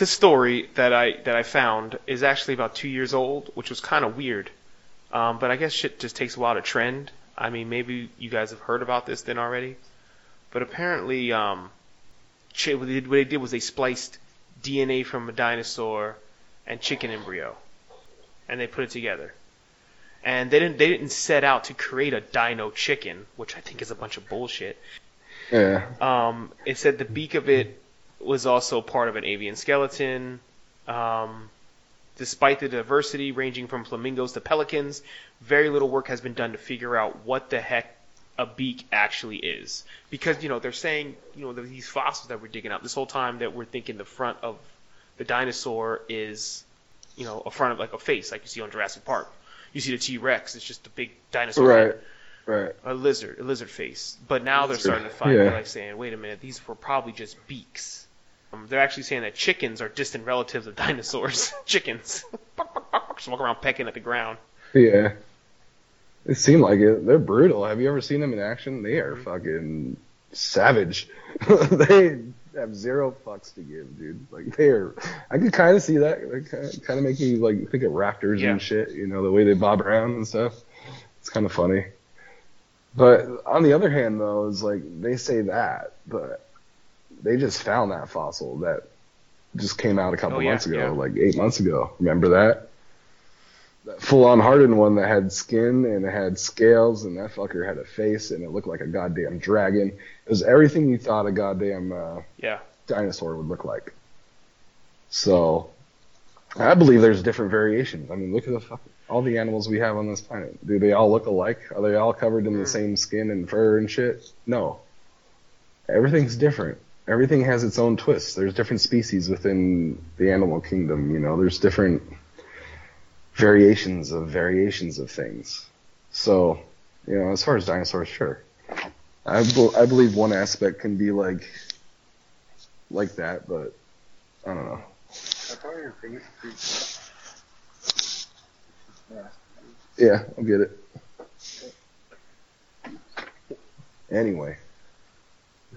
The story that I that I found is actually about two years old, which was kind of weird. Um, but I guess shit just takes a while to trend. I mean, maybe you guys have heard about this then already. But apparently, um, chi- what they did- what they did was they spliced DNA from a dinosaur and chicken embryo, and they put it together. And they didn't they didn't set out to create a dino chicken, which I think is a bunch of bullshit. Yeah. Um, it said the beak of it was also part of an avian skeleton. Um, despite the diversity ranging from flamingos to pelicans, very little work has been done to figure out what the heck a beak actually is. Because, you know, they're saying, you know, these fossils that we're digging up this whole time that we're thinking the front of the dinosaur is, you know, a front of like a face, like you see on Jurassic Park. You see the T Rex, it's just a big dinosaur. Right. head Right. a lizard, a lizard face. But now they're starting to find, yeah. like saying, wait a minute, these were probably just beaks. Um, they're actually saying that chickens are distant relatives of dinosaurs. chickens. Just walk around pecking at the ground. Yeah. It seemed like it. They're brutal. Have you ever seen them in action? They Mm-hmm. are fucking savage. they have zero fucks to give, dude. Like they're. I could kind of see that. Like, kind of make me like think of raptors Yeah. and shit. You know the way they bob around and stuff. It's kind of funny. But on the other hand, though, is like they say that, but they just found that fossil that just came out a couple Oh, yeah, months ago, yeah. like eight months ago. Remember that? That full-on hardened one that had skin and it had scales, and that fucker had a face, and it looked like a goddamn dragon. It was everything you thought a goddamn uh, Yeah. dinosaur would look like. So, I believe there's different variations. I mean, look at the fuck, all the animals we have on this planet. Do they all look alike? Are they all covered in the same skin and fur and shit? No. Everything's different. Everything has its own twist. There's different species within the animal kingdom. You know, there's different variations of variations of things. So, you know, as far as dinosaurs, sure. I, bel I believe one aspect can be like like that, but I don't know. Yeah, I'll get it. Anyway,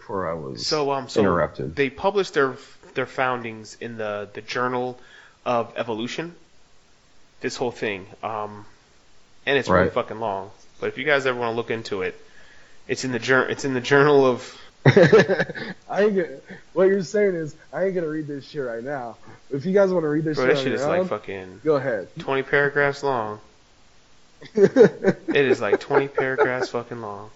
before I was So, um, so interrupted. they published their their foundings in the the Journal of Evolution. This whole thing, um, and it's really fucking long. But if you guys ever want to look into it, it's in the jour- it's in the Journal of I ain't gonna, what you're saying is I ain't gonna read this shit right now. If you guys want to read this bro. shit That shit is own, like fucking go ahead. twenty paragraphs long. It is like 20 paragraphs fucking long.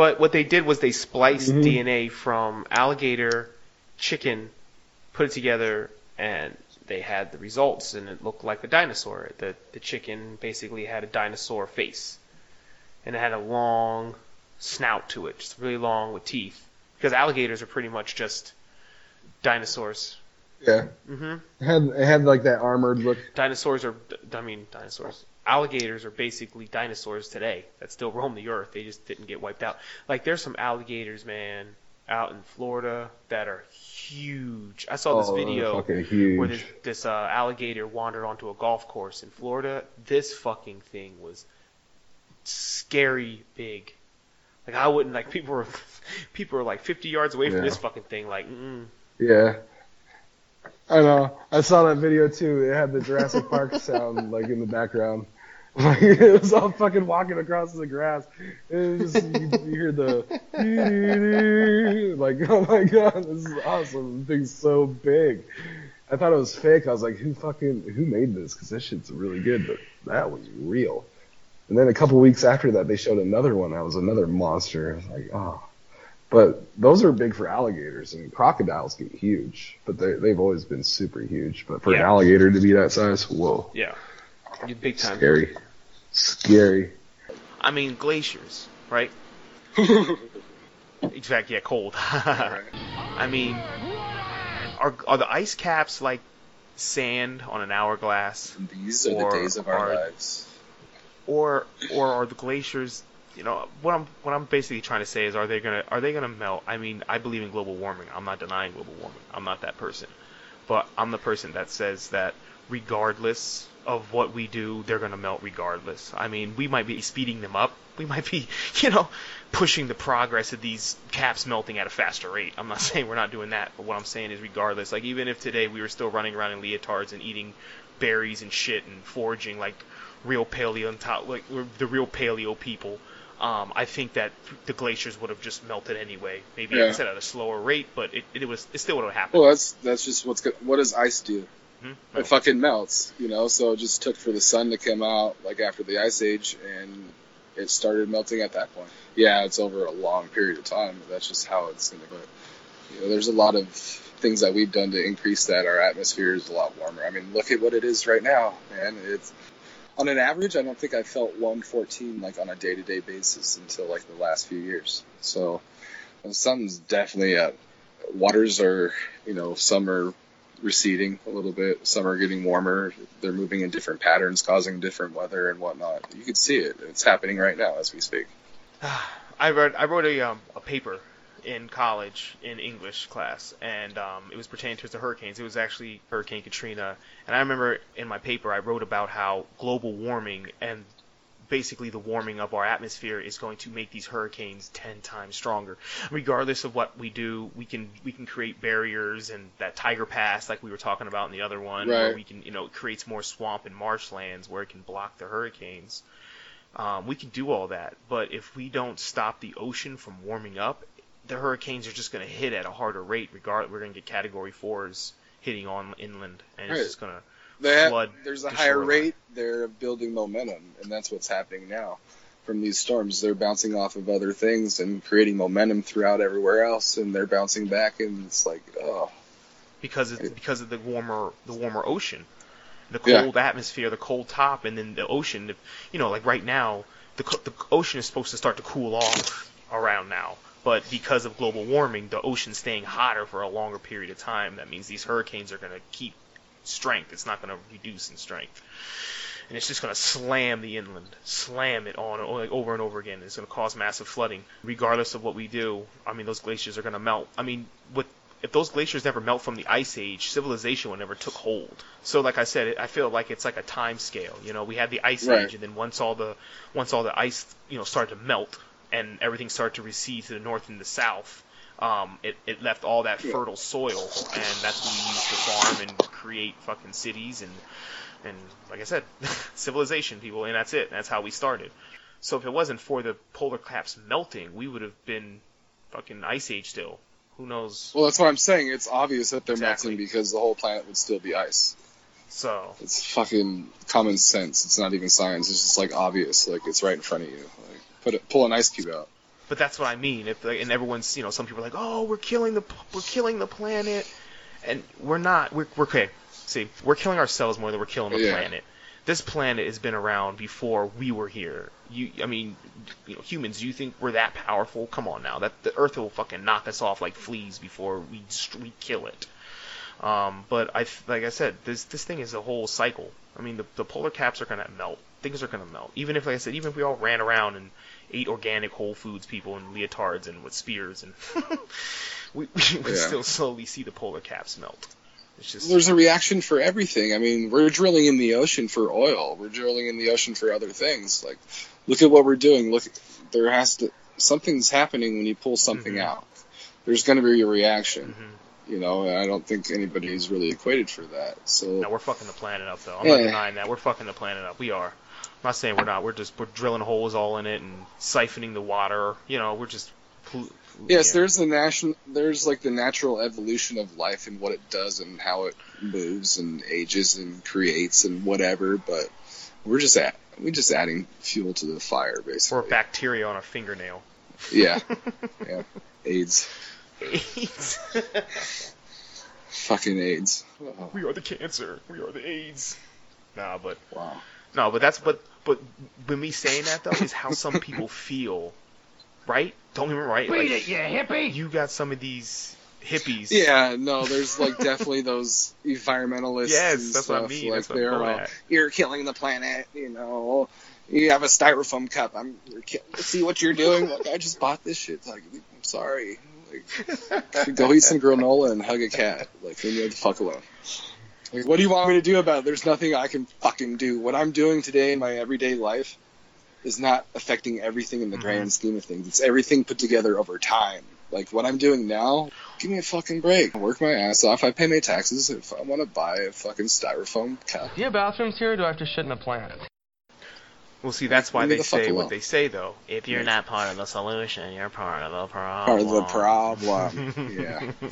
But what they did was they spliced Mhm. DNA from alligator, chicken, put it together, and they had the results, and it looked like a dinosaur. The the chicken basically had a dinosaur face, and it had a long snout to it, just really long with teeth. Because alligators are pretty much just dinosaurs. Yeah, hmm it had it had like that armored look. Dinosaurs are, I mean, dinosaurs. Alligators are basically dinosaurs today that still roam the earth. They just didn't get wiped out. Like there's some alligators, man, out in Florida that are huge. I saw this Oh, video where this this uh, alligator wandered onto a golf course in Florida. This fucking thing was scary big. Like I wouldn't like people were people were like 50 yards away from this fucking thing. Like, mm, Yeah. I know. I saw that video too. It had the Jurassic Park sound like in the background. Like it was all fucking walking across the grass. It was just you, you hear the like oh my god, this is awesome. The thing's so big. I thought it was fake. I was like, who fucking who made this? Because this shit's really good, but that was real. And then a couple weeks after that, they showed another one. That was another monster. I was like, oh. But those are big for alligators, and crocodiles get huge, but they, they've always been super huge. But for an alligator to be that size, whoa, yeah, You big time. scary, scary. I mean, glaciers, right? In fact, yeah, cold. I mean, are are the ice caps like sand on an hourglass, These are Or the days of our are- lives. or or are the glaciers? You know, what I'm what I'm basically trying to say is, are they gonna are they gonna melt? I mean, I believe in global warming. I'm not denying global warming. I'm not that person, but I'm the person that says that regardless of what we do, they're to melt regardless. I mean, we might be speeding them up. We might be, you know, pushing the progress of these caps melting at a faster rate. I'm not saying we're not doing that, but what I'm saying is regardless, like even if today we were still running around in leotards and eating berries and shit and foraging like real paleo like the real paleo people, um, I think that the glaciers would have just melted anyway. Maybe yeah. said at a slower rate, but it, it was it still would have happened. Well, that's that's just what's good. What does ice do? Mm-hmm. It fucking melts, you know. So it just took for the sun to come out like after the ice age, and it started melting at that point. Yeah, it's over a long period of time. That's just how it's gonna. But you know, there's a lot of things that we've done to increase that. Our atmosphere is a lot warmer. I mean, look at what it is right now, man. It's on an average, I don't think I felt 114 like on a day-to-day basis until like the last few years. So something's definitely uh, waters are you know some are receding a little bit, some are getting warmer. They're moving in different patterns, causing different weather and whatnot. You can see it. It's happening right now as we speak. I wrote I wrote a um, a paper in college in English class, and um, it was pertaining to the hurricanes. It was actually Hurricane Katrina, and I remember in my paper I wrote about how global warming and basically the warming of our atmosphere is going to make these hurricanes 10 times stronger. Regardless of what we do, we can we can create barriers and that tiger pass like we were talking about in the other one right. where we can, you know, it creates more swamp and marshlands where it can block the hurricanes. Um, we can do all that, but if we don't stop the ocean from warming up, the hurricanes are just going to hit at a harder rate. Regardless, we're going to get Category fours hitting on inland, and right. it's just going to flood. There's a higher rate. They're building momentum, and that's what's happening now. From these storms, they're bouncing off of other things and creating momentum throughout everywhere else, and they're bouncing back, and it's like, oh. Because it's because of the warmer the warmer ocean, the cold yeah. atmosphere, the cold top, and then the ocean. You know, like right now, the the ocean is supposed to start to cool off around now but because of global warming, the ocean's staying hotter for a longer period of time. That means these hurricanes are going to keep strength. It's not going to reduce in strength. And it's just going to slam the inland, slam it on like, over and over again. It's going to cause massive flooding. Regardless of what we do, I mean, those glaciers are going to melt. I mean, with if those glaciers never melt from the ice age, civilization would never took hold. So, like I said, I feel like it's like a time scale. You know, we had the ice right. age, and then once all the once all the ice you know started to melt, and everything started to recede to the north and the south, um, it, it left all that fertile soil, and that's what we use to farm and create fucking cities and and like I said, civilization, people, and that's it. That's how we started. So if it wasn't for the polar caps melting, we would have been fucking ice age still. Who knows? Well, that's what I'm saying. It's obvious that they're exactly. melting because the whole planet would still be ice. So it's fucking common sense. It's not even science. It's just like obvious. Like it's right in front of you put it, pull an ice cube out. But that's what I mean. If and everyone's you know some people are like, oh, we're killing the we're killing the planet, and we're not. We're, we're okay. See, we're killing ourselves more than we're killing the yeah. planet. This planet has been around before we were here. You, I mean, you know, humans. Do you think we're that powerful? Come on now. That the Earth will fucking knock us off like fleas before we we kill it. Um, but I, like I said, this this thing is a whole cycle. I mean, the, the polar caps are gonna melt. Things are gonna melt. Even if, like I said, even if we all ran around and ate organic Whole Foods people in leotards and with spears, and we, we would yeah. still slowly see the polar caps melt. It's just there's a reaction for everything. I mean, we're drilling in the ocean for oil. We're drilling in the ocean for other things. Like, look at what we're doing. Look, there has to something's happening when you pull something mm-hmm. out. There's going to be a reaction. Mm-hmm. You know, I don't think anybody's really equated for that. So no, we're fucking the planet up, though. I'm yeah. not denying that. We're fucking the planet up. We are. I'm not saying we're not. We're just we're drilling holes all in it and siphoning the water. You know, we're just. Yes, yeah. there's the national. There's like the natural evolution of life and what it does and how it moves and ages and creates and whatever. But we're just at we're just adding fuel to the fire, basically. Or bacteria on a fingernail. Yeah. yeah. AIDS. AIDS. Fucking AIDS. We are the cancer. We are the AIDS. Nah, but wow. No, but that's but but when me saying that though is how some people feel, right? Don't even right. Read like, it, you hippie. You got some of these hippies. Yeah, no, there's like definitely those environmentalists. Yes, that's stuff. what I mean. Like that's they're all, you're killing the planet. You know, you have a styrofoam cup. I'm see what you're doing. Like I just bought this shit. It's like I'm sorry. Like, go eat some granola and hug a cat. Like leave me the fuck alone. Like, what do you want me to do about it? There's nothing I can fucking do. What I'm doing today in my everyday life is not affecting everything in the Mhm. grand scheme of things. It's everything put together over time. Like what I'm doing now, give me a fucking break. I work my ass off. I pay my taxes. If I want to buy a fucking styrofoam cup, Do you have bathrooms here, or do I have to shit in a plant? Well, see, that's why Leave they the say what they say, though. If you're not part of the solution, you're part of the problem. part of the problem. yeah,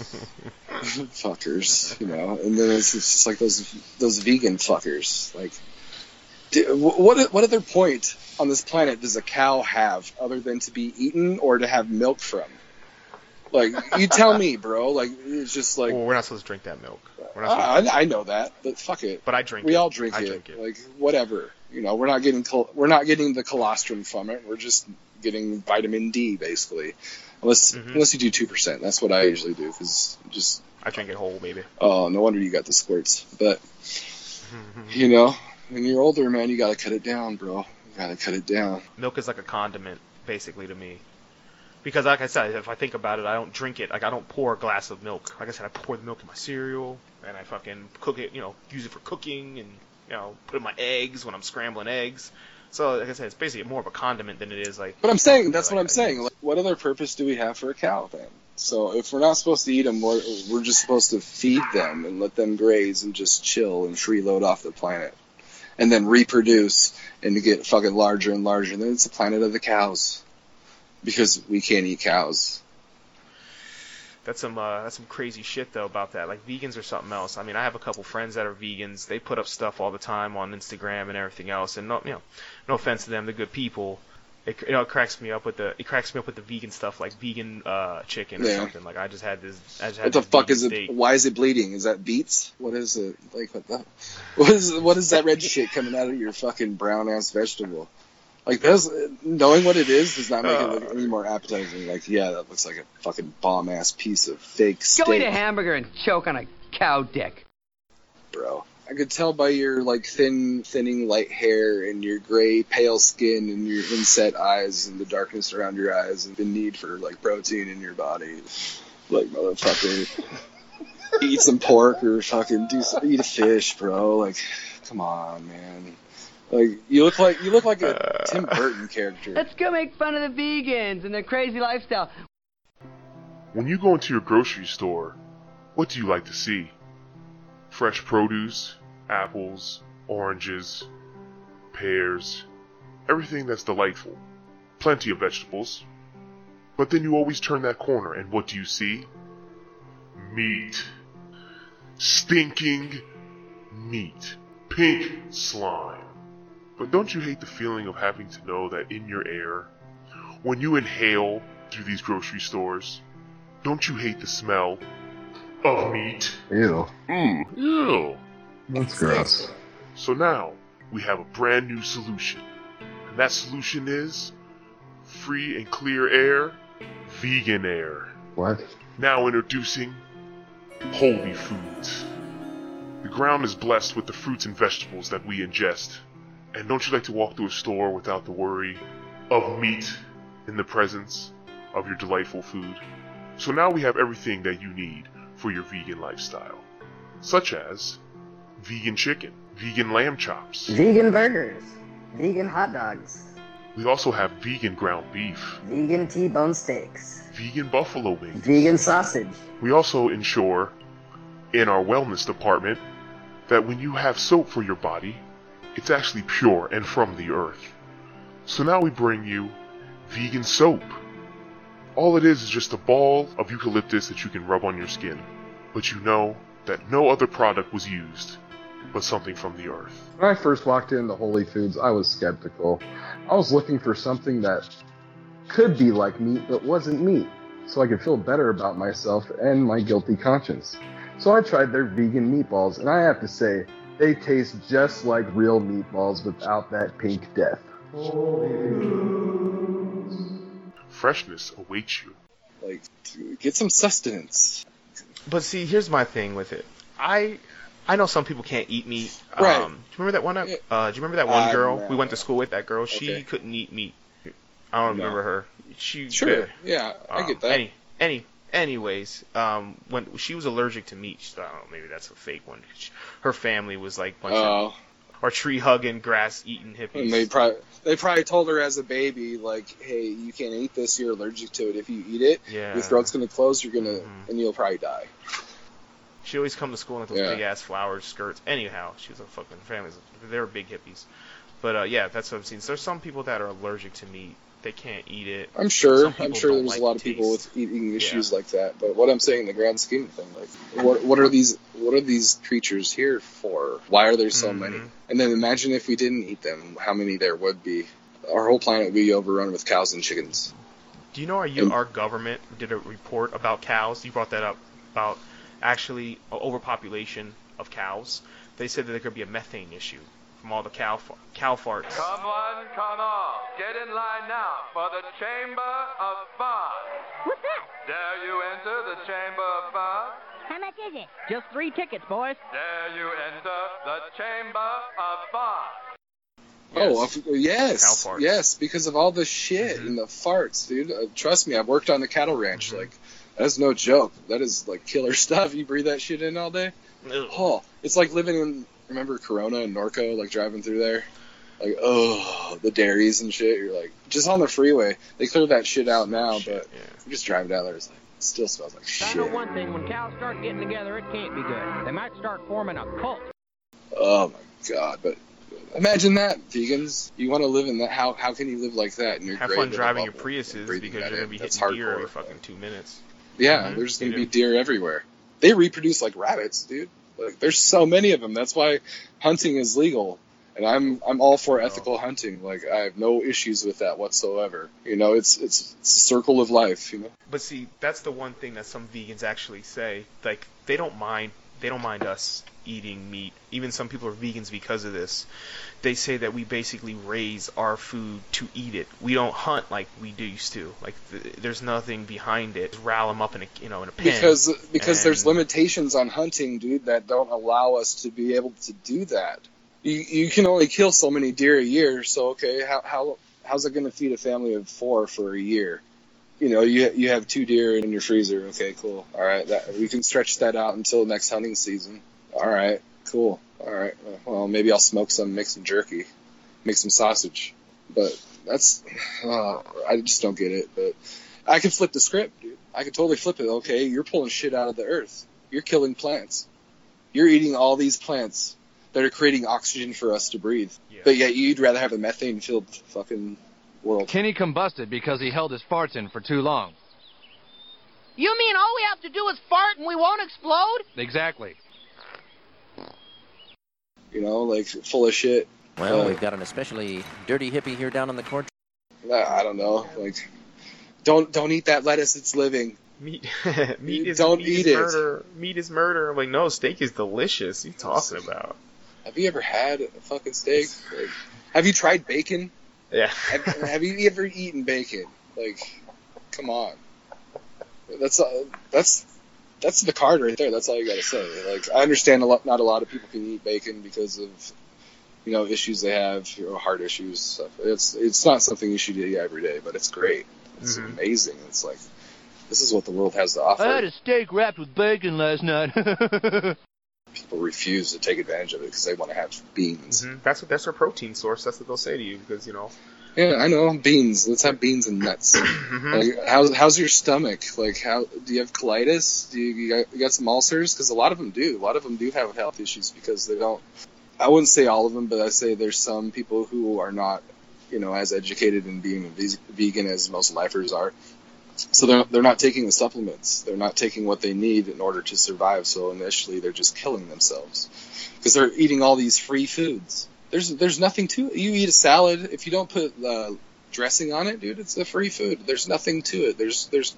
fuckers. You know, and then it's just like those those vegan fuckers. Like, di- wh- what what other point on this planet does a cow have other than to be eaten or to have milk from? Like, you tell me, bro. Like, it's just like well, we're not supposed to drink that milk. We're not supposed I, I know that, but fuck it. but I drink We it. all drink I it. drink it. Like whatever. You know, we're not getting col- we're not getting the colostrum from it. We're just getting vitamin D basically. Unless Mhm. unless you do two percent, that's what I usually do because just I drink it whole, baby. oh no wonder you got the squirts. But you know, when you're older, man, you gotta cut it down, bro. You gotta cut it down. milk is like a condiment, basically, to me. Because, like I said, if I think about it, I don't drink it. Like, I don't pour a glass of milk. Like I said, I pour the milk in my cereal, and I fucking cook it, you know, use it for cooking, and, you know, put it in my eggs when I'm scrambling eggs. So, like I said, it's basically more of a condiment than it is, like, But I'm saying that's Like, what I'm saying. Like, what other purpose do we have for a cow then? So if we're not supposed to eat them, we're, we're just supposed to feed them and let them graze and just chill and freeload off the planet, and then reproduce and get fucking larger and larger. And then it's the planet of the cows, because we can't eat cows. That's some uh, that's some crazy shit though about that. Like vegans are something else. I mean, I have a couple friends that are vegans. They put up stuff all the time on Instagram and everything else. And no, you know, no offense to them, they're good people. It, you know, it cracks me up with the it cracks me up with the vegan stuff like vegan uh, chicken or Yeah. something. Like I just had this. I just had What the fuck is it? steak. Why is it bleeding? Is that beets? What is it? Like what the? What is what is that red shit coming out of your fucking brown ass vegetable? Like this, knowing what it is does not make it uh. look any more appetizing. Like yeah, that looks like a fucking bomb ass piece of fake steak, Go eat a hamburger and choke on a cow dick. bro. I could tell by your like thin, thinning light hair and your gray, pale skin and your inset eyes and the darkness around your eyes and the need for like protein in your body. Like motherfucker, eat some pork or fucking do some, eat a fish, bro. Like, come on, man. Like you look like you look like a uh. Tim Burton character. Let's go make fun of the vegans and their crazy lifestyle. When you go into your grocery store, what do you like to see? Fresh produce, apples, oranges, pears, everything that's delightful. Plenty of vegetables. But then you always turn that corner, and what do you see? Meat. Stinking meat. Pink slime. But don't you hate the feeling of having to know that in your air, when you inhale through these grocery stores, don't you hate the smell of meat? Ew. Ooh, ew. That's gross. So now we have a brand new solution. And that solution is free and clear air, vegan air. What? Now introducing Holy Foods. The ground is blessed with the fruits and vegetables that we ingest. And don't you like to walk through a store without the worry of meat in the presence of your delightful food? So now we have everything that you need for your vegan lifestyle, such as vegan chicken, vegan lamb chops. Vegan burgers, vegan hot dogs, We also have vegan ground beef, vegan T-bone steaks, vegan buffalo wings. vegan sausage, We also ensure in our wellness department that when you have soap for your body, it's actually pure and from the earth. So now we bring you vegan soap. All it is is just a ball of eucalyptus that you can rub on your skin. But you know that no other product was used but something from the earth. When I first walked into Holy Foods, I was skeptical. I was looking for something that could be like meat but wasn't meat, so I could feel better about myself and my guilty conscience. So I tried their vegan meatballs, and I have to say, they taste just like real meatballs without that pink death. Freshness awaits you. Like, get some sustenance. But see, here's my thing with it. I I know some people can't eat meat. Right. Um, do you remember that one? Uh, do you remember that one Uh, girl no. we went to school with? That girl, she Okay. couldn't eat meat. I don't No. remember her. She Sure, yeah, I um, get that. Any, any, Anyways, um, when she was allergic to meat, so I don't know, maybe that's a fake one. She- Her family was like bunch of Oh, or tree hugging, grass eating hippies. and they probably they probably told her as a baby, like, hey, you can't eat this. You're allergic to it. If you eat it, yeah. your throat's gonna close. You're gonna Mhm. and you'll probably die. She always come to school in those Yeah. big ass flower skirts. Anyhow, she was a fucking family. They were big hippies. But uh, yeah, that's what I'm seeing. So there's some people that are allergic to meat. They can't eat it. I'm sure. I'm sure there's like a lot of people with eating issues like that. But what I'm saying, in the grand scheme of things, like, what what are these what are these creatures here for? Why are there so Mhm. many? And then imagine if we didn't eat them, how many there would be. Our whole planet would be overrun with cows and chickens. Do you know our And- our government did a report about cows? You brought that up about actually overpopulation of cows. They said that there could be a methane issue from all the cow fa- cow farts. Come one, come all. Get in line now for the Chamber of Fun. What's that? Dare you enter the Chamber of Fun? How much is it? Just three tickets, boys. Dare you enter the Chamber of Fun? Oh, Yes. of- yes, Cow farts. yes, because of all the shit Mhm. and the farts, dude. Uh, trust me, I've worked on the cattle ranch. Mhm. Like, that's no joke. That is like killer stuff. You breathe that shit in all day. Ugh. Oh, it's like living in. Remember Corona and Norco, like driving through there. Like, oh, the dairies and shit. You're like, just on the freeway. They clear that shit out now, Shit, but yeah. you're just driving down there. It's like, it still smells like shit. I know one thing, when cows start getting together, it can't be good. They might start forming a cult. Oh my god! But imagine that, vegans. You want to live in that? How how can you live like that in your Have fun driving your? Priuses because that you're gonna in. be That's hitting deer every fucking two minutes. Yeah, Mhm, there's you gonna be deer everywhere. They reproduce like rabbits, dude. Like there's so many of them. That's why hunting is legal. And I'm I'm all for ethical hunting. Like I have no issues with that whatsoever. You know, it's it's it's a circle of life. You know. But see, that's the one thing that some vegans actually say. Like they don't mind they don't mind us eating meat. Even some people are vegans because of this. They say that we basically raise our food to eat it. We don't hunt like we do used to. Like th- there's nothing behind it. Just rile them up in a you know in a pen. Because because there's limitations on hunting, dude, that don't allow us to be able to do that. You you can only kill so many deer a year. So okay, how how how's it going to feed a family of four for a year? You know, you you have two deer in your freezer. Okay, cool. All right, that we can stretch that out until next hunting season. All right, cool. All right. Well, maybe I'll smoke some, make some jerky, make some sausage. But that's uh, I just don't get it. But I could flip the script, dude. I could totally flip it. Okay, you're pulling shit out of the earth. You're killing plants. You're eating all these plants that are creating oxygen for us to breathe. Yeah. But yet you'd rather have a methane filled fucking world. Kenny combusted because he held his farts in for too long. You mean all we have to do is fart and we won't explode? Exactly. You know, like full of shit. Well, Uh, we've got an especially dirty hippie here down on the court. Uh, I don't know. Like, don't don't eat that lettuce. It's living. Meat, meat is Don't meat eat is it. murder. Meat is murder. I'm like, no, steak is delicious. What are you talking about? Have you ever had a fucking steak? Like, have you tried bacon? Yeah. Have, have you ever eaten bacon? Like, come on. That's uh, that's that's the card right there. That's all you got to say. Like, I understand a lot. Not a lot of people can eat bacon because of you know issues they have, you know, heart issues. Stuff. It's it's not something you should eat every day, but it's great. It's Mhm. amazing. It's like this is what the world has to offer. I had a steak wrapped with bacon last night. people refuse to take advantage of it because they want to have beans. hmm That's what that's their protein source. That's what they'll say to you because you know. Yeah, I know beans. Let's have beans and nuts. Mhm. Like, how's how's your stomach? Like, how do you have colitis? Do you, you, got, you got some ulcers? Because a lot of them do. A lot of them do have health issues because they don't. I wouldn't say all of them, but I say there's some people who are not, you know, as educated in being a vegan as most lifers are. So they're they're not taking the supplements. They're not taking what they need in order to survive. So initially, they're just killing themselves because they're eating all these free foods. There's there's nothing to it. You eat a salad if you don't put uh, dressing on it, dude. It's a free food. There's nothing to it. There's there's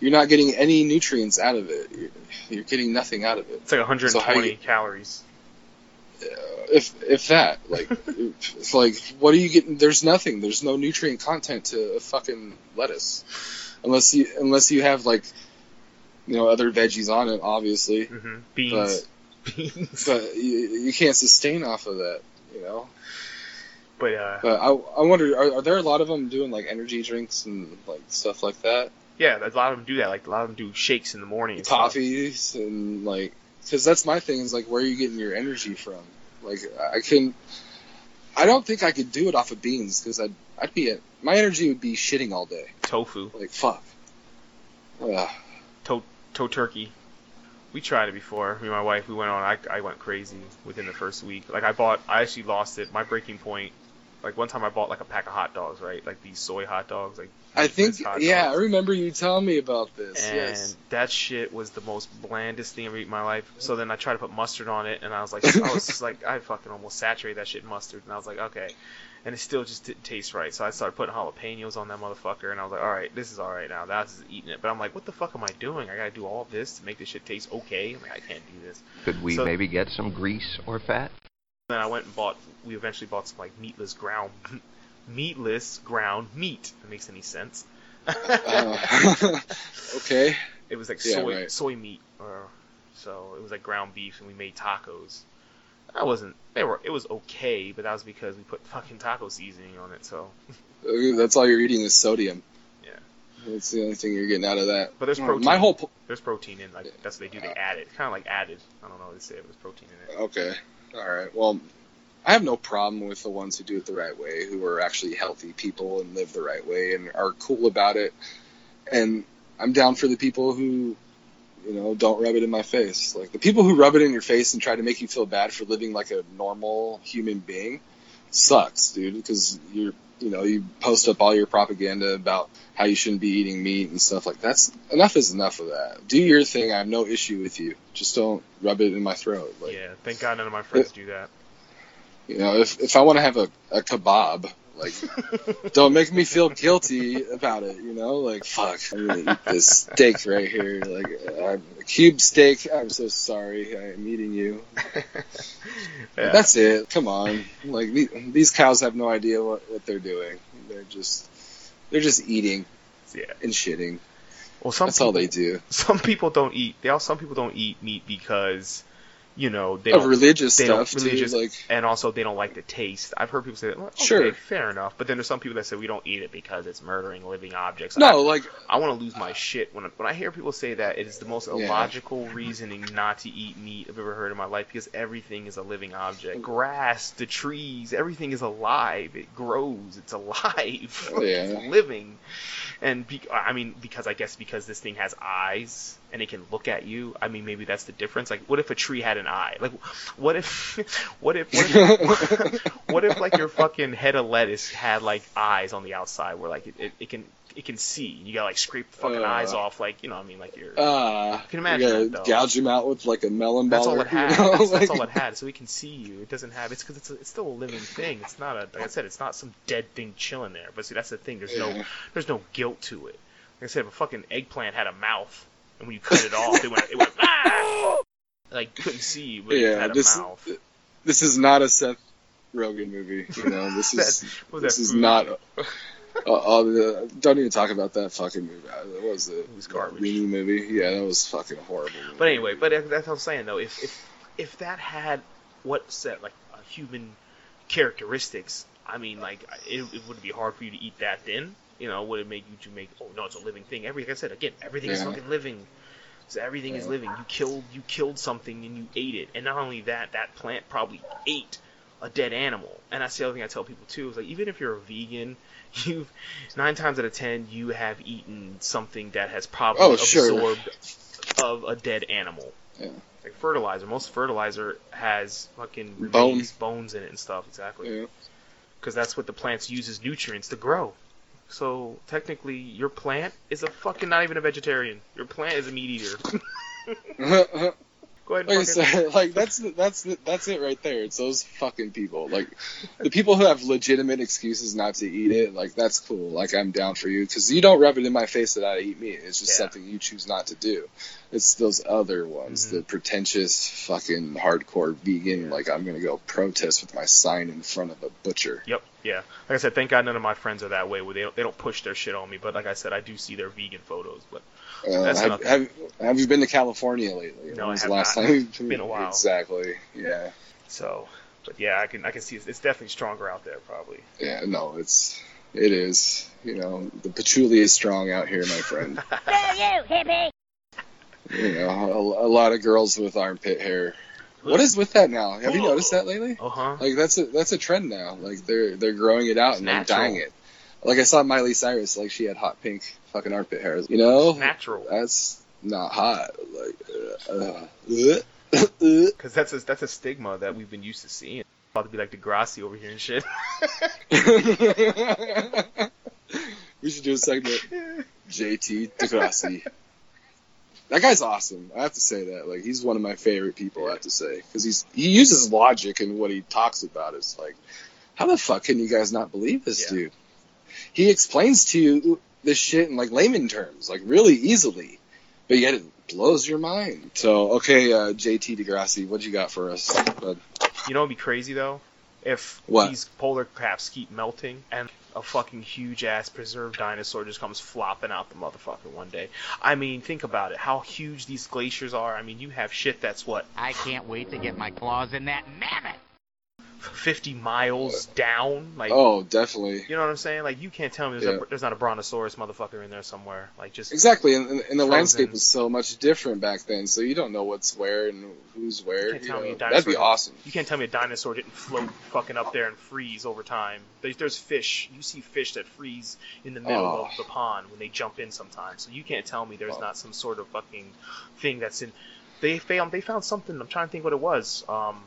you're not getting any nutrients out of it. You're, you're getting nothing out of it. It's like 120 So you- calories. If if that like it's like what are you getting? There's nothing. There's no nutrient content to a fucking lettuce, unless you unless you have like you know other veggies on it, obviously. hmm Beans. Beans. But you, you can't sustain off of that, you know. But uh, But I, I wonder, are, are there a lot of them doing like energy drinks and like stuff like that? Yeah, a lot of them do that. Like a lot of them do shakes in the morning. And stuff. coffees and like because that's my thing is like where are you getting your energy from like i can i don't think i could do it off of beans because i'd i'd be at my energy would be shitting all day Tofu, like fuck Ugh. Tofurky. We tried it before. Me and my wife, we went on. I, I went crazy within the first week. Like I bought, I actually lost it. My breaking point. Like one time, I bought like a pack of hot dogs, right? Like these soy hot dogs, like i think Hot yeah i remember you telling me about this and yes that shit was the most blandest thing I've eaten in my life. So then I tried to put mustard on it, and I was like, I was just like, I fucking almost saturated that shit in mustard, and I was like, okay, and it still just didn't taste right. So I started putting jalapenos on that motherfucker, and I was like, all right, this is all right now. That's just eating it. But I'm like, what the fuck am I doing? I gotta do all this to make this shit taste okay. I'm like, I can't do this. Could we So- maybe get some grease or fat? Then I went and bought. We eventually bought some like meatless ground, meatless ground meat. If that makes any sense. Uh, okay It was like Yeah, soy right. soy meat, or so it was like ground beef, and we made tacos. That wasn't. They were. It was okay, but that was because we put fucking taco seasoning on it. So, that's all you're eating is sodium Yeah. that's the only thing you're getting out of that but there's Uh, protein. my whole po- there's protein in. Like that's what they do. They add it. Kind of like added. I don't know. what They say it was protein in it. Okay. All right. Well, I have no problem with the ones who do it the right way, who are actually healthy people and live the right way and are cool about it. And I'm down for the people who, you know, don't rub it in my face. Like the people who rub it in your face and try to make you feel bad for living like a normal human being sucks, dude, because you're, you know, you post up all your propaganda about how you shouldn't be eating meat and stuff like that's enough is enough of that. Do your thing. I have no issue with you. Just don't rub it in my throat. Like, yeah. Thank God none of my friends do that. you know, if if I want to have a, a kebab, like, don't make me feel guilty about it. You know, like, fuck, I'm gonna eat this steak right here, like uh, a cube steak. I'm so sorry, I'm eating you. Yeah. That's it. Come on, like the- these cows have no idea what what they're doing. They're just they're just eating yeah. and shitting. Well, some That's people, all they do. Some people don't eat. They also some people don't eat meat because, you know, they Of don't religious they stuff, don't too, religious, like- and also they don't like the taste. I've heard people say, that. well, okay, Sure. fair enough. But then there's some people that say we don't eat it because it's murdering living objects. No, I, like- I want to lose my shit when when I hear people say that. It is the most Yeah. illogical reasoning not to eat meat I've ever heard in my life because everything is a living object. Mm. Grass, the trees, everything is alive. It grows. It's alive. Oh, yeah. it's living. And be, I mean, because I guess because this thing has eyes and it can look at you. I mean, maybe that's the difference. Like, what if a tree had an eye? Like, what if, what if, what if, what if like your fucking head of lettuce had like eyes on the outside where like it, it, it can it can see. You gotta like scrape the fucking Uh. eyes off. Like, you know, what I mean, like your. Uh, you can imagine you that, gouge him out with like a melon ball. That's all it had. you know? That's, that's all it had. So he can see you. It doesn't have. It's because it's, a- it's still a living thing. It's not a. Like I said, it's not some dead thing chilling there. But see, that's the thing. There's no. There's no guilt to it. Like I said, if a fucking eggplant had a mouth, and when you cut it off, it went. It went. Ah! Like couldn't see, but yeah, had a this mouth. this is not a Seth Rogen movie. You know, this is That- this that is food? not. Uh, uh, the, don't even talk about that fucking movie. Uh, What was it? It was garbage. Weenie movie. Yeah, that was fucking horrible. movie. But anyway, but that's what I'm saying though. If if if that had what said like a human characteristics, I mean, like it, it would be hard for you to eat that. Then you know, would it make you to make? Oh no, it's a living thing. Every like I said again, everything is fucking living. So everything is living. You killed you killed something and you ate it, and not only that, that plant probably ate a dead animal. And that's the other thing I tell people too is like even if you're a vegan, you've nine times out of ten you have eaten something that has probably Oh, sure. absorbed of a dead animal. Yeah. Like fertilizer, most fertilizer has fucking Bone. remains, bones in it and stuff. Exactly. Yeah. Because that's what the plants use as nutrients to grow. So technically, your plant is a fucking not even a vegetarian. Your plant is a meat eater. Go ahead. Like I said, like that's the, that's the, that's it right there. It's those fucking people. Like the people who have legitimate excuses not to eat it. Like that's cool. Like I'm down for you because you don't rub it in my face that I eat meat. It's just Yeah. something you choose not to do. It's those other ones, Mm-hmm. the pretentious fucking hardcore vegan. Like I'm gonna go protest with my sign in front of a butcher. Yep. Yeah. Like I said, thank God none of my friends are that way. Where they don't, they don't push their shit on me. But like I said, I do see their vegan photos. But Uh, have, have, have you been to California lately? No, When I was have the last not. time? It's been a while. Exactly. Yeah. so, but yeah, I can I can see it's, it's definitely stronger out there probably. Yeah. No, it's It is. You know, the patchouli is strong out here, my friend. you, hippie! you know, a, a lot of girls with armpit hair. What is with that now? Have you noticed that lately? Uh huh. Like that's a that's a trend now. Like they're they're growing it out and they're natural. dyeing it. Like I saw Miley Cyrus, like she had hot pink fucking armpit hairs. You know, Natural. that's not hot. Like, uh, uh, uh. Because that's a, that's a stigma that we've been used to seeing. About to be like Degrassi over here and shit. we should do a segment. JT Degrassi. That guy's awesome. I have to say that. Like he's one of my favorite people. I have to say because he's he uses logic and what he talks about is like, how the fuck can you guys not believe this Yeah. dude? He explains to you this shit in like layman terms, like really easily, but yet it blows your mind. So okay, uh, JT Degrassi, what you got for us? bud? You know what'd be crazy though? If What? these polar caps keep melting and a fucking huge ass preserved dinosaur just comes flopping out the motherfucker one day. I mean, think about it. How huge these glaciers are. I mean, you have shit that's what I can't wait to get my claws in that mammoth. 50 miles down. Like, Oh, definitely. you know what I'm saying? Like, you can't tell me there's, Yeah. a, there's not a brontosaurus motherfucker in there somewhere. Like, just Exactly, and, and and the landscape was so much different back then, so you don't know what's where and who's where. You can't you tell me know. a That'd be awesome. You can't tell me a dinosaur didn't float fucking up there and freeze over time. There's, there's fish. You see fish that freeze in the middle Oh. of the pond when they jump in sometimes. So you can't tell me there's Oh. not some sort of fucking thing that's in. They found they found something. I'm trying to think what it was. Um,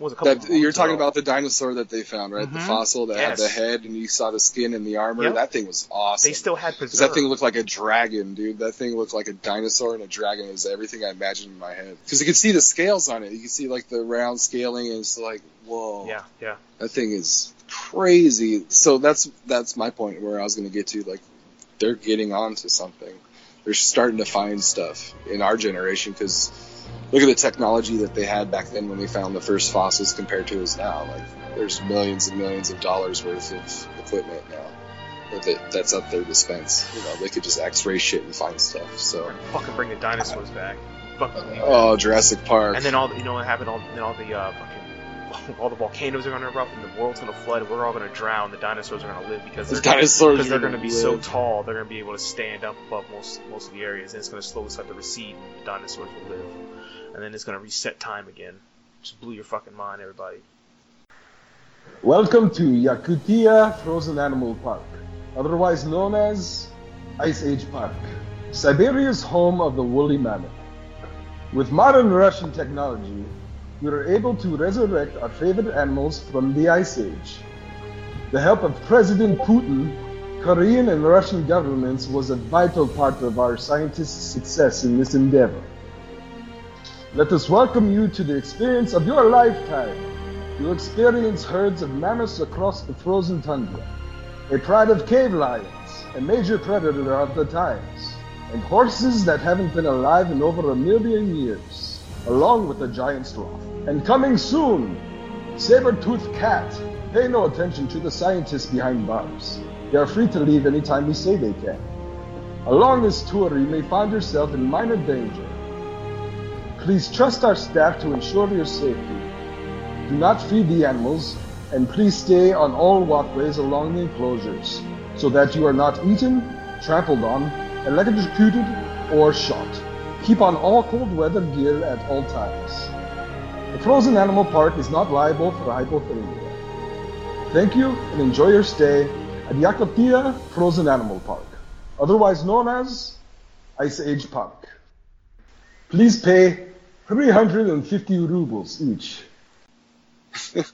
was a couple That you're talking ago. about the dinosaur that they found, right? The Mhm. fossil that had the head, and you saw the skin and the armor. Yep. That thing was awesome. They still had preserved. that thing looked like a dragon, dude. That thing looked like a dinosaur and a dragon. It was everything I imagined in my head. Because you could see the scales on it. You could see like the round scaling, and it's like, whoa. yeah, yeah. That thing is crazy. So that's that's my point where I was going to get to. Like, they're getting on to something. They're starting to find stuff in our generation because look at the technology that they had back then when they found the first fossils compared to us now. Like, there's millions and millions of dollars worth of equipment now that that's at their dispense. You know, they could just X-ray shit and find stuff. So, Fucking bring the dinosaurs back. Fucking oh, Jurassic Park. And then all the, you know what happened? All then all the uh, fucking all the volcanoes are gonna erupt and the world's gonna flood. and We're all gonna drown. The dinosaurs are gonna live because The they're dinosaurs because they're gonna gonna be so tall. They're gonna be able to stand up above most most of the areas, and it's gonna slowly start to recede. And the dinosaurs will live, and then it's gonna reset time again. Just blew your fucking mind, everybody. Welcome to Yakutia Frozen Animal Park, otherwise known as Ice Age Park, Siberia's home of the woolly mammoth. With modern Russian technology, we are able to resurrect our favorite animals from the Ice Age. The help of President Putin, Korean and Russian governments was a vital part of our scientists' success in this endeavor. Let us welcome you to the experience of your lifetime. You'll experience herds of mammoths across the frozen tundra, a pride of cave lions, a major predator of the times, and horses that haven't been alive in over a million years, along with a giant sloth. And coming soon, saber-toothed cat. Pay no attention to the scientists behind bars. They are free to leave anytime we say they can. Along this tour, you may find yourself in minor danger. Please trust our staff to ensure your safety. Do not feed the animals, and please stay on all walkways along the enclosures so that you are not eaten, trampled on, electrocuted, or shot. Keep on all cold weather gear at all times. The Frozen Animal Park is not liable for hypothermia. Thank you and enjoy your stay at Yakutia Frozen Animal Park, otherwise known as Ice Age Park. Please pay 350 rubles each.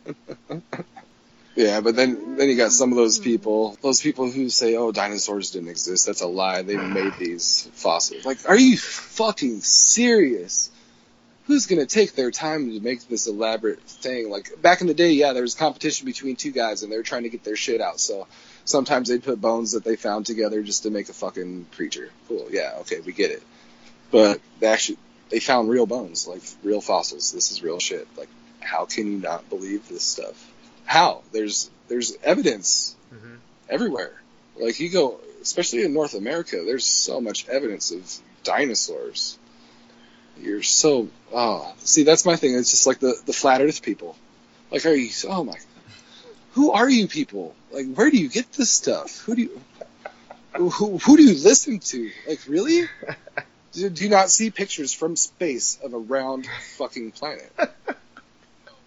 Yeah, but then then you got some of those people, those people who say, "Oh, dinosaurs didn't exist." That's a lie. They made these fossils. Like, are you fucking serious? Who's gonna take their time to make this elaborate thing? Like back in the day, yeah, there was competition between two guys, and they were trying to get their shit out. So sometimes they'd put bones that they found together just to make a fucking creature. Cool, yeah, okay, we get it. But they actually they found real bones, like real fossils. This is real shit. Like, how can you not believe this stuff? How? There's there's evidence Mhm. everywhere. Like you go, especially in North America, there's so much evidence of dinosaurs. You're so oh, see that's my thing. It's just like the the flat Earth people. Like, are you? Oh my, who are you people? Like, where do you get this stuff? Who do you, who, who do you listen to? Like, really? Do, do you not see pictures from space of a round fucking planet?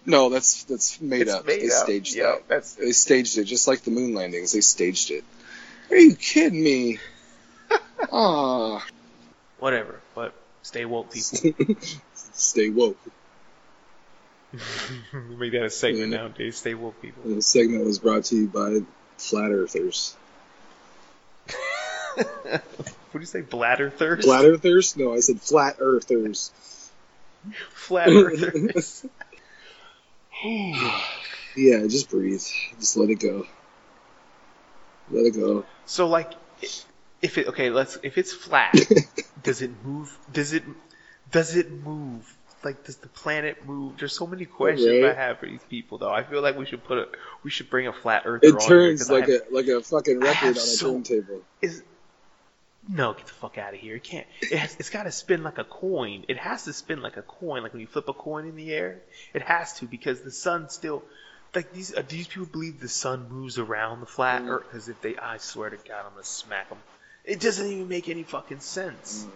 No, that's that's made It's up. made they up. staged Yeah, that. that's- They staged it just like the moon landings. They staged it. Are you kidding me? Ah, Whatever, but stay woke, people. stay woke. we make that a segment nowadays. Stay woke, people. And the segment was brought to you by flat earthers. What do you say, bladder thirst? Bladder thirst? No, I said flat earthers. Flat earthers. Yeah, just breathe. Just let it go. Let it go. so like, if it okay, let's if it's flat, does it move? Does it does it move? Like, does the planet move? There's so many questions Right. I have for these people, though. I feel like we should put a we should bring a flat earther It on here, turns like have- a like a fucking record on a so- turntable. is no, get the fuck out of here. It can't. It has, it's got to spin like a coin. It has to spin like a coin, like when you flip a coin in the air. It has to because the sun still. Like these, uh, these people believe the sun moves around the flat Earth. Because if they, I swear to God, I'm gonna smack them. It doesn't even make any fucking sense.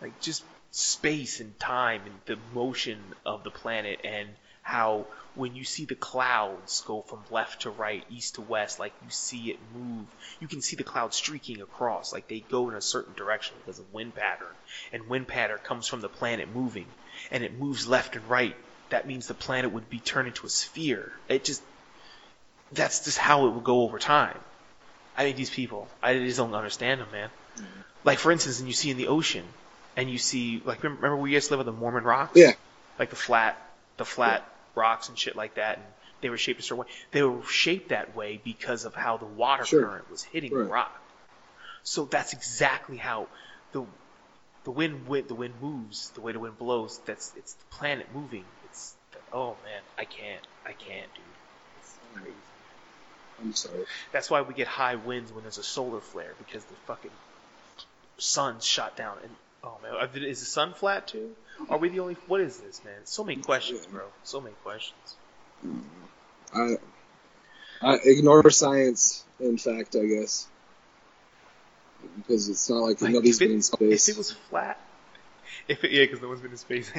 Like just space and time and the motion of the planet and how when you see the clouds go from left to right, east to west, like you see it move, you can see the clouds streaking across, like they go in a certain direction because of wind pattern. And wind pattern comes from the planet moving, and it moves left and right. That means the planet would be turned into a sphere. It just, that's just how it would go over time. I mean, these people, I just don't understand them, man. Mm-hmm. Like for instance, and you see in the ocean, and you see like remember, remember we used to live on the Mormon rocks? Yeah. Like the flat, the flat rocks and shit like that, and they were shaped a certain way. They were shaped that way because of how the water Sure. current was hitting Right. the rock. So that's exactly how the the wind, the wind moves, the way the wind blows. That's it's the planet moving. It's oh man, I can't, I can't, dude. It's crazy. I'm sorry. That's why we get high winds when there's a solar flare because the fucking sun's shot down. And oh man, uh, is the sun flat too? Are we the only? What is this, man? So many questions, bro. So many questions. I I ignore science. In fact, I guess because it's not like, Like, nobody's been in space. if it was flat, if it, yeah, because no one's been in space.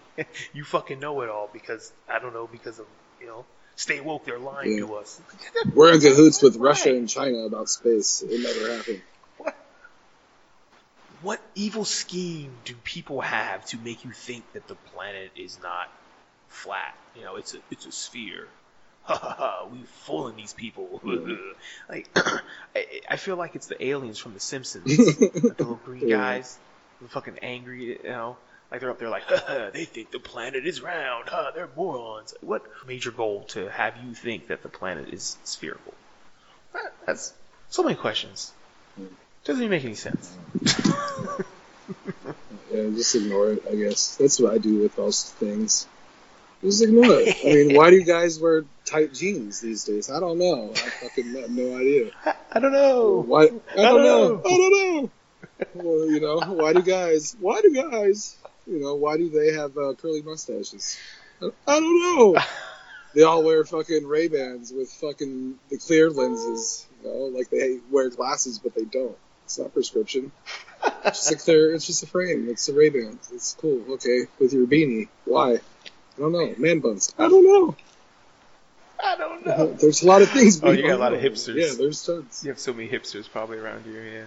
you fucking know it all because I don't know because of you know. Stay woke. They're lying Yeah. to us. We're in cahoots with Russia and China about space. It never happened. What evil scheme do people have to make you think that the planet is not flat? You know, it's a it's a sphere. Ha ha ha! We fooling these people. like, I, I feel like it's the aliens from The Simpsons, like the little green guys, the fucking angry. You know, like they're up there like, ha, ha, they think the planet is round. Ha, they're morons. What major goal to have you think that the planet is spherical? That's so many questions. Hmm. Doesn't even make any sense. Yeah, just ignore it. I guess that's what I do with most things. Just ignore it. I mean, why do you guys wear tight jeans these days? I don't know. I fucking have no idea. I don't know. Why? I don't, don't know. know. I don't know. Well, you know, why do guys? Why do guys? You know, why do they have uh, curly mustaches? I I don't know. They all wear fucking Ray Bans with fucking the clear lenses. You know, like they wear glasses, but they don't. It's not prescription. It's just a clear. It's just a frame. It's a Ray Bans. It's cool. Okay, with your beanie. Why? I don't know. Man buns. I don't know. I don't know. Uh-huh. There's a lot of things. Oh, you got a don't lot of hipsters. Yeah, there's tons. You have so many hipsters probably around here, yeah.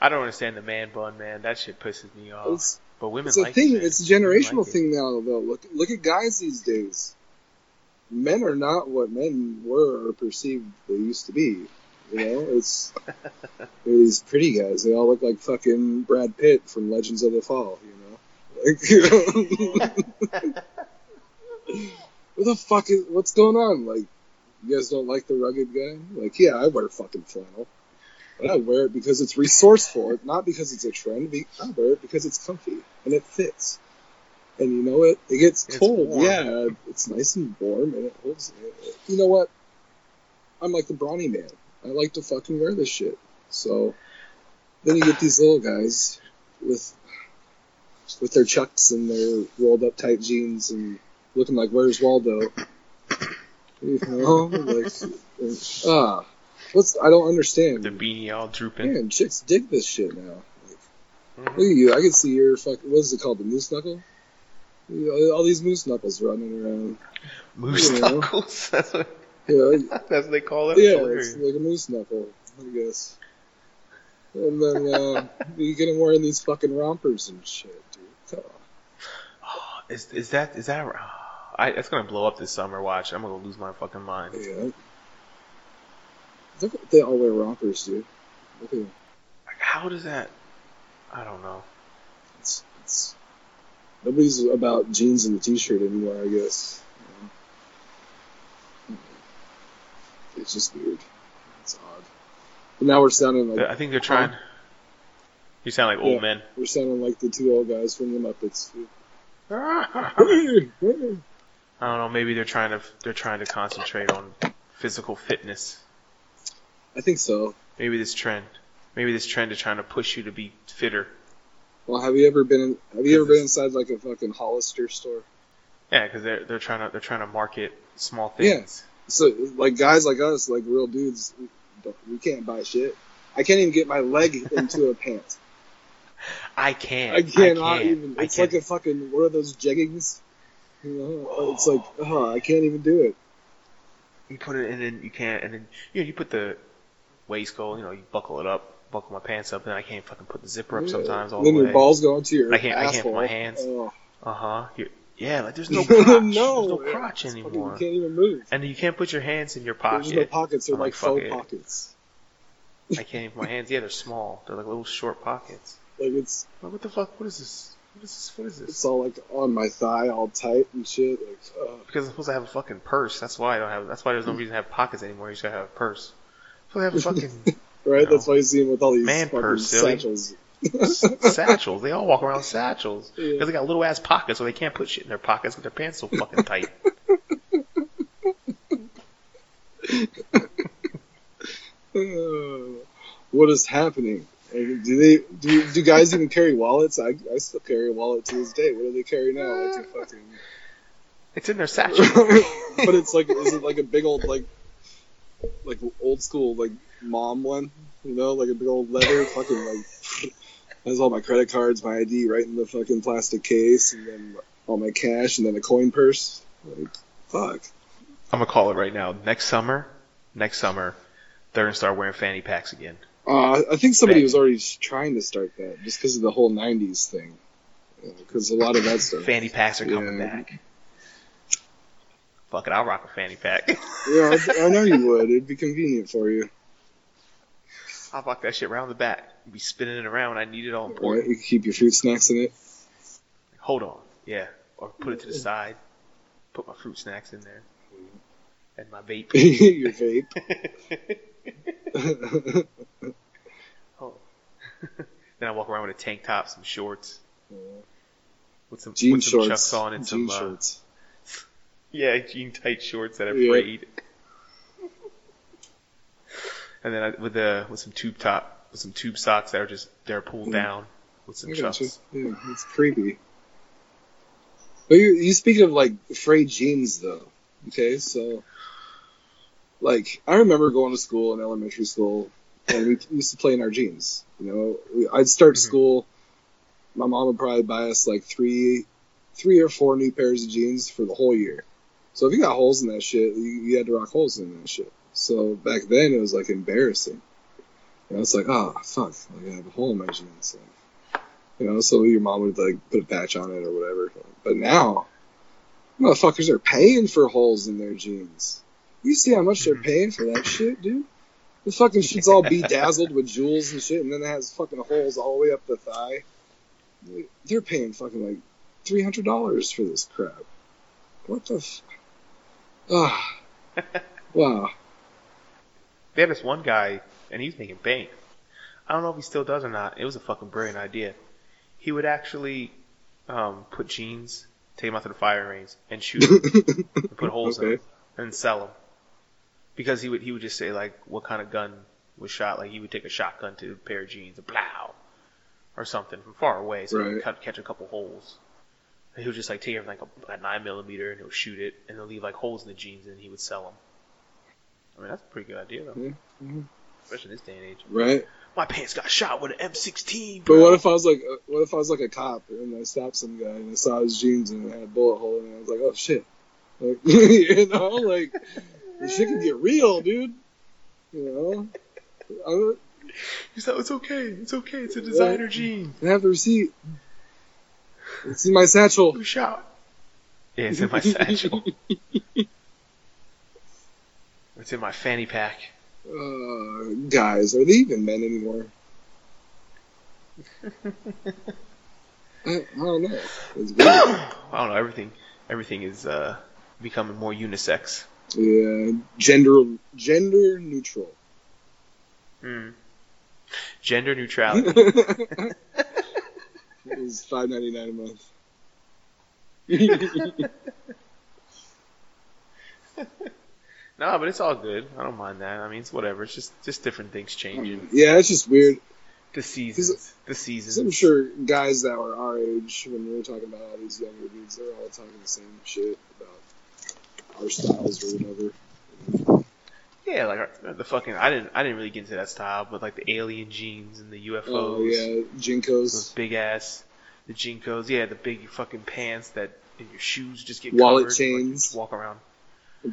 I don't understand the man bun, man. That shit pisses me off. It's- but women It's a like thing. it. It's a generational Women like it. thing now, though. Look, look at guys these days. Men are not what men were or perceived they used to be. You know, it's these pretty guys. They all look like fucking Brad Pitt from Legends of the Fall. You know, like, you know? what the fuck is what's going on? Like, you guys don't like the rugged guy? Like, yeah, I wear fucking flannel. But I wear it because it's resourceful, not because it's a trend. I wear it because it's comfy and it fits. And you know it, it gets It's cold. warm. Yeah, it's nice and warm and it holds. You know what? I'm like the brawny man. I like to fucking wear this shit. So then you get these little guys with with their chucks and their rolled up tight jeans and looking like Where's Waldo. You know, like ah, what's I don't understand. The beanie all drooping. Man, chicks dig this shit now. Mhm. Look at you. I can see your fuck. What is it called? The moose knuckle. You know, all these moose knuckles running around. Moose You know. knuckles. That's what, Yeah, that's what they call it. yeah, It's it's like a moose knuckle, I guess. And then uh, you get them wearing these fucking rompers and shit, dude. Come on. Is is that is that? I, it's gonna blow up this summer. Watch, I'm gonna lose my fucking mind. Yeah. Look, they all wear rompers, dude. Look at them. Like, how does that? I don't know. It's, it's nobody's about jeans and a t-shirt anymore. I guess. You know. It's just weird. It's odd. But now we're sounding like I think they're trying. You sound like old Yeah. men. we're sounding like the two old guys from the Muppets. I don't know. Maybe they're trying to they're trying to concentrate on physical fitness. I think so. Maybe this trend. Maybe this trend is trying to push you to be fitter. Well, have you ever been? In, have you ever been inside like a fucking Hollister store? Yeah, because they're they're trying to they're trying to market small things. Yeah. So like guys like us, like real dudes, we, can't buy shit. I can't even get my leg into a pant. I can't. I cannot can't. even. It's can't. like a fucking. What are those jeggings? You know, it's like, oh, I can't even do it. You put it in, and you can't, and then you know you put the waistcoat. You know, you buckle it up, buckle my pants up, and I can't fucking put the zipper up Yeah. sometimes all then the way. your balls go into your I can't. I can't asshole. put my hands. Oh. Uh huh. Yeah, like there's no crotch. no, there's no crotch it's fucking- anymore. you can't even move. And you can't put your hands in your There's pocket. no pockets. They're I'm like, fuck faux pockets. I can't even put my hands. Yeah, they're small. They're like little short pockets. Like it's Like, what the fuck? What is this? What is this? What is this? it's all like on my thigh, all tight and shit. Like, uh, Because I'm supposed to have a fucking purse. That's why I don't have. That's why there's no reason to have pockets anymore. You should have a purse. So I have a fucking right? No. That's why you see him with all these Man fucking purse, silly. Satchels. They all walk around with satchels because Yeah. they got little ass pockets, so they can't put shit in their pockets with their pants so fucking tight. Uh, what is happening? Do they do? Do guys even carry wallets? I, I still carry a wallet to this day. What do they carry now? Like fucking. It's in their satchel. but it's like, is it like a big old like, like old school like mom one? You know, like a big old leather fucking like. Has all my credit cards, my ID right in the fucking plastic case, and then all my cash, and then a coin purse. Like, fuck. I'm gonna call it right now. Next summer, next summer, they're gonna start wearing fanny packs again. Uh, I think somebody Bang. was already trying to start that just because of the whole '90s thing. Because a lot of that stuff. Fanny packs are coming Yeah. back. Fuck it, I'll rock a fanny pack. Yeah, I, I know you would. It'd be convenient for you. I'll rock that shit around the back. Be spinning it around I need it all important. You can keep your fruit snacks in it. Hold on, yeah, or put it to the side. Put my fruit snacks in there, and my vape. your vape. Oh. then I walk around with a tank top, some shorts, with some, Jean with some shorts. chucks on and Jean some uh, yeah, jean tight shorts that are Yeah. frayed. and then I, with the with some tube top, with some tube socks that are just they're pulled down with some chucks. Yeah, it's creepy. But you, you speak of like frayed jeans though. Okay, so like I remember going to school in elementary school, and we used to play in our jeans. You know, we, I'd start Mm-hmm. school. My mom would probably buy us like three, three or four new pairs of jeans for the whole year. So if you got holes in that shit, you, you had to rock holes in that shit. So back then it was like embarrassing. You know, it's like, oh fuck, like I have a hole in my jeans. Like, you know, so your mom would like put a patch on it or whatever. But now, motherfuckers are paying for holes in their jeans. You see how much they're paying for that shit, dude? The fucking shit's all bedazzled with jewels and shit, and then it has fucking holes all the way up the thigh. They're paying fucking like three hundred dollars for this crap. What the? F- ah, wow. They had this one guy, and he was making bank. I don't know if he still does or not. It was a fucking brilliant idea. He would actually um, put jeans, take them out to the fire range, and shoot them, and put holes in them, and sell them. Because he would he would just say like what kind of gun was shot. Like he would take a shotgun to a pair of jeans, and plow, or something from far away, so he Right. could cut, catch a couple holes. And he'll just like take from like a, a nine millimeter and he'll shoot it and he'll leave like holes in the jeans and he would sell them. I mean that's a pretty good idea though, Yeah. Mhm. Especially in this day and age. Right. My pants got shot with an M16. But what if I was like, uh, what if I was like a cop and I stopped some guy and I saw his jeans and it had a bullet hole in it? I was like, oh shit, like, you know, like this shit can get real, dude. You know, I, He's like, it's okay, it's okay, it's a designer jean. I have the receipt. It's in my satchel. Who shot? Yeah, it's in my satchel. it's in my fanny pack. Uh, guys, are they even men anymore? I, I don't know. It's. I don't know. Everything, everything is uh, becoming more unisex. yeah, gender gender neutral. Mm. Gender neutrality. It's five ninety nine a month. No, but it's all good. I don't mind that. I mean, it's whatever. It's just just different things changing. yeah, it's just weird. The seasons. The seasons. I'm sure guys that were our age when we were talking about all these younger dudes, they're all talking the same shit about our styles or whatever. Yeah, like uh, the fucking. I didn't. I didn't really get into that style, but like the alien jeans and the UFOs. Oh yeah, JNCOs. Those big ass, the JNCOs. Yeah, the big fucking pants that and your shoes just get Wallet covered, like, chains. just walk around.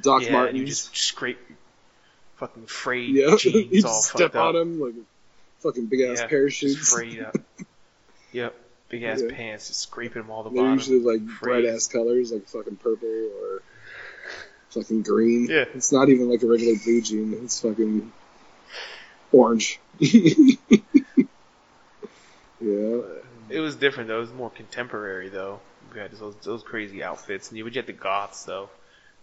Doc yeah, Martens. you just scrape fucking frayed yeah, jeans you all just step up. on them like fucking big ass yeah, parachutes. Just frayed up. yep, big ass Yeah. pants, just scraping them all the They're bottom. usually like frayed. bright ass colors, like fucking purple or fucking green. Yeah. It's not even like a regular blue jean. It's fucking orange. yeah. It was different though. It was more contemporary though. You had those those crazy outfits, and you would get the goths though.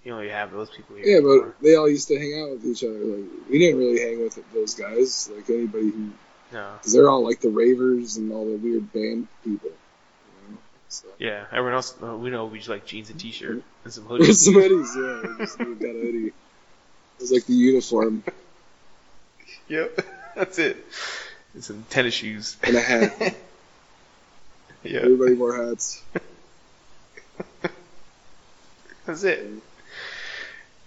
You really have those people here. Yeah, but they all used to hang out with each other. Like we didn't really hang with those guys. Like anybody who, no. because they're all like the ravers and all the weird band people. You know? So. Yeah, everyone else uh, we know we just like jeans and t-shirt and some hoodies. some hoodies, yeah. we Just got a hoodie. It was like the uniform yep, that's it. And some tennis shoes. and a hat. yeah, Everybody wore hats. that's it.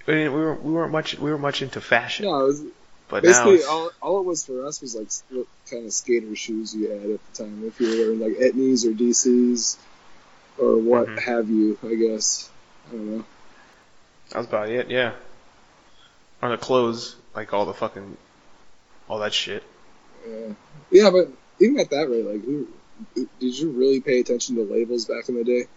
We, we weren't we weren't much we were much into fashion, No, it was but now basically all, all it was for us was like what kind of skater shoes you had at the time. If you were wearing like Etnies or DCs or what Mhm. have you, I guess. I don't know. that was about it. Yeah, on the clothes, like all the fucking all that shit. Yeah, yeah, but even at that rate, like, who, did you really pay attention to labels back in the day?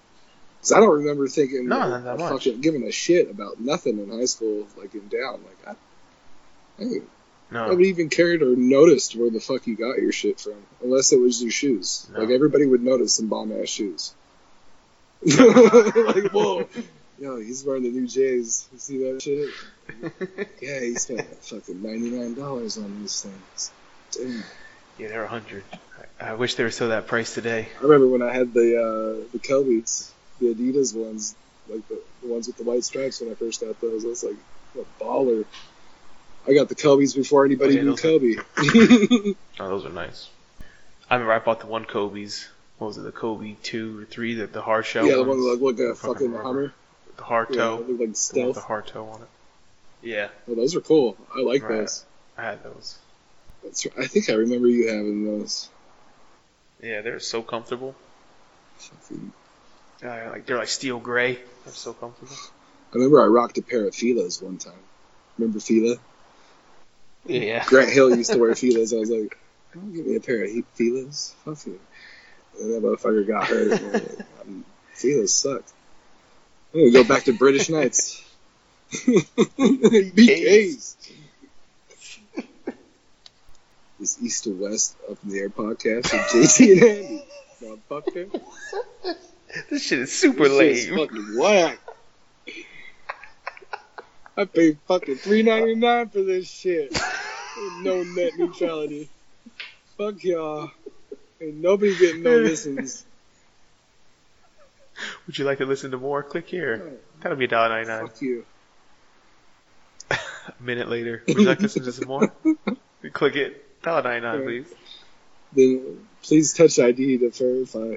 Because I don't remember thinking, No, like, not fucking giving a shit about nothing in high school, like in down. Like, I, I No, nobody even cared or noticed where the fuck you got your shit from, unless it was your shoes. No. Like everybody would notice some bomb ass shoes. like, whoa, yo, he's wearing the new J's. You see that shit? yeah, he spent fucking ninety nine dollars on these things. Damn. yeah, they're a hundred. I, I wish they were still that price today. I remember when I had the uh, the Kobe's, the Adidas ones, like the, the ones with the white stripes. When I first got those, I was like, "What a baller!" I got the Kobe's before anybody Oh, yeah, knew Kobe. Oh, those are nice. I remember I bought the one Kobe's. What was it? The Kobe two or three? The the hard shell. yeah, the ones? one that looked like a Fucking. Hummer. The hard Yeah, toe. looked like The with stealth. the hard toe on it. Yeah, Oh, those are cool. I like Right. those. I had those. That's, I think I remember you having those. Yeah, they're so comfortable. Fucking- Uh, like they're like steel gray. They're so comfortable. I remember I rocked a pair of Fila's one time. Remember Fila? Yeah. Grant Hill used to wear Fila's. I was like, don't give me a pair of Fila's. Fuck you. And that motherfucker got hurt. and I was like, um, Fila's suck. I'm gonna go back to British Knights. BKs. This East to West Up in the Air podcast with JT and Andy. Motherfucker. This shit is super This lame. fucking whack. I paid fucking three ninety nine for this shit. With no net neutrality. Fuck y'all. Ain't nobody getting no listens. Would you like to listen to more? Click here. That'll be $1.99. Fuck you. A minute later. Would you like to listen to some more? Click it. $1.99, please. Then please touch ID to verify.